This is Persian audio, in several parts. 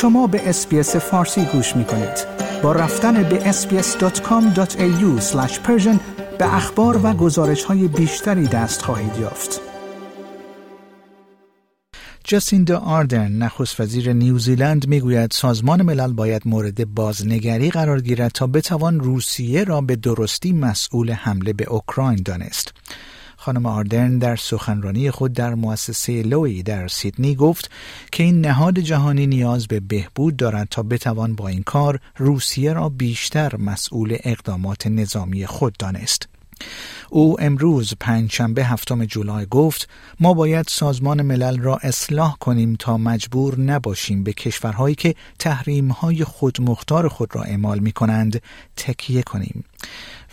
شما به SBS فارسی گوش می کنید. با رفتن به sbs.com.au به اخبار و گزارش های بیشتری دست خواهید یافت. جاسیندا آردرن نخست وزیر نیوزیلند می‌گوید سازمان ملل باید مورد بازنگری قرار گیرد تا بتوان روسیه را به درستی مسئول حمله به اوکراین دانست. خانم آردرن در سخنرانی خود در مؤسسه لوی در سیدنی گفت که این نهاد جهانی نیاز به بهبود دارد تا بتوان با این کار روسیه را بیشتر مسئول اقدامات نظامی خود دانست. او امروز پنجشنبه هفتم جولای گفت ما باید سازمان ملل را اصلاح کنیم تا مجبور نباشیم به کشورهایی که تحریمهای خودمختار خود را اعمال می کنند تکیه کنیم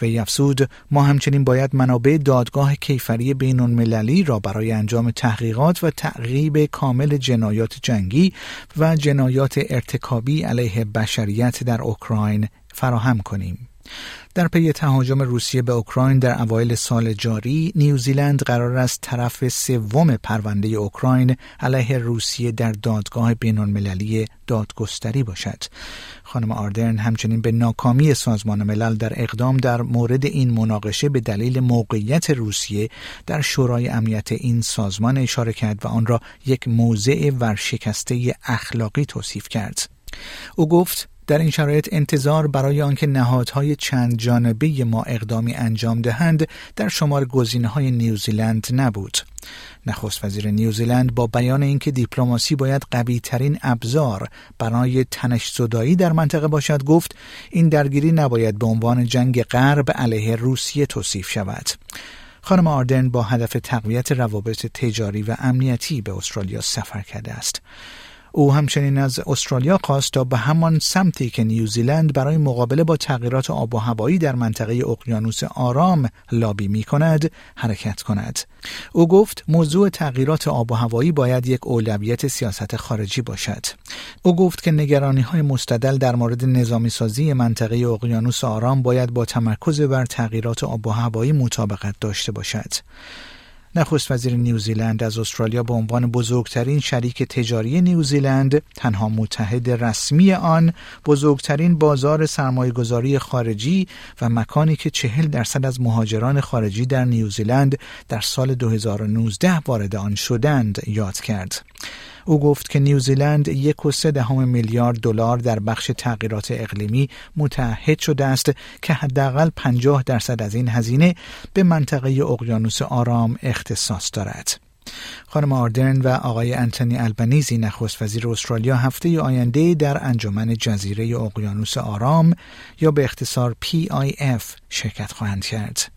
و افزود ما همچنین باید منابع دادگاه کیفری بین المللی را برای انجام تحقیقات و تعقیب کامل جنایات جنگی و جنایات ارتکابی علیه بشریت در اوکراین فراهم کنیم. در پی تهاجم روسیه به اوکراین در اوایل سال جاری نیوزیلند قرار است طرف سوم پرونده اوکراین علیه روسیه در دادگاه بین المللی دادگستری باشد. خانم آردرن همچنین به ناکامی سازمان ملل در اقدام در مورد این مناقشه به دلیل موقعیت روسیه در شورای امنیت این سازمان اشاره کرد و آن را یک موضع ورشکسته اخلاقی توصیف کرد. او گفت در این شرایط انتظار برای آنکه نهادهای چند جانبه ما اقدامی انجام دهند در شمار گزینه های نیوزیلند نبود. نخست وزیر نیوزیلند با بیان اینکه دیپلماسی باید قوی ترین ابزار برای تنش زدایی در منطقه باشد گفت این درگیری نباید به عنوان جنگ غرب علیه روسیه توصیف شود. خانم آردن با هدف تقویت روابط تجاری و امنیتی به استرالیا سفر کرده است. او همچنین از استرالیا خواست تا به همان سمتی که نیوزیلند برای مقابله با تغییرات آب و هوایی در منطقه اقیانوس آرام لابی می کند حرکت کند. او گفت موضوع تغییرات آب و هوایی باید یک اولویت سیاست خارجی باشد. او گفت که نگرانی های مستدل در مورد نظامی سازی منطقه اقیانوس آرام باید با تمرکز بر تغییرات آب و هوایی مطابقت داشته باشد. نخست وزیر نیوزیلند از استرالیا به عنوان بزرگترین شریک تجاری نیوزیلند تنها متحد رسمی آن بزرگترین بازار سرمایهگذاری خارجی و مکانی که چهل درصد از مهاجران خارجی در نیوزیلند در سال 2019 وارد آن شدند یاد کرد. او گفت که نیوزیلند یک و سه دهم میلیارد دلار در بخش تغییرات اقلیمی متحد شده است که حداقل 50 درصد از این هزینه به منطقه اقیانوس آرام اختصاص دارد. خانم آردرن و آقای انتونی البنیزی نخست وزیر استرالیا هفته آینده در انجمن جزیره اقیانوس آرام یا به اختصار PIF شرکت خواهند کرد.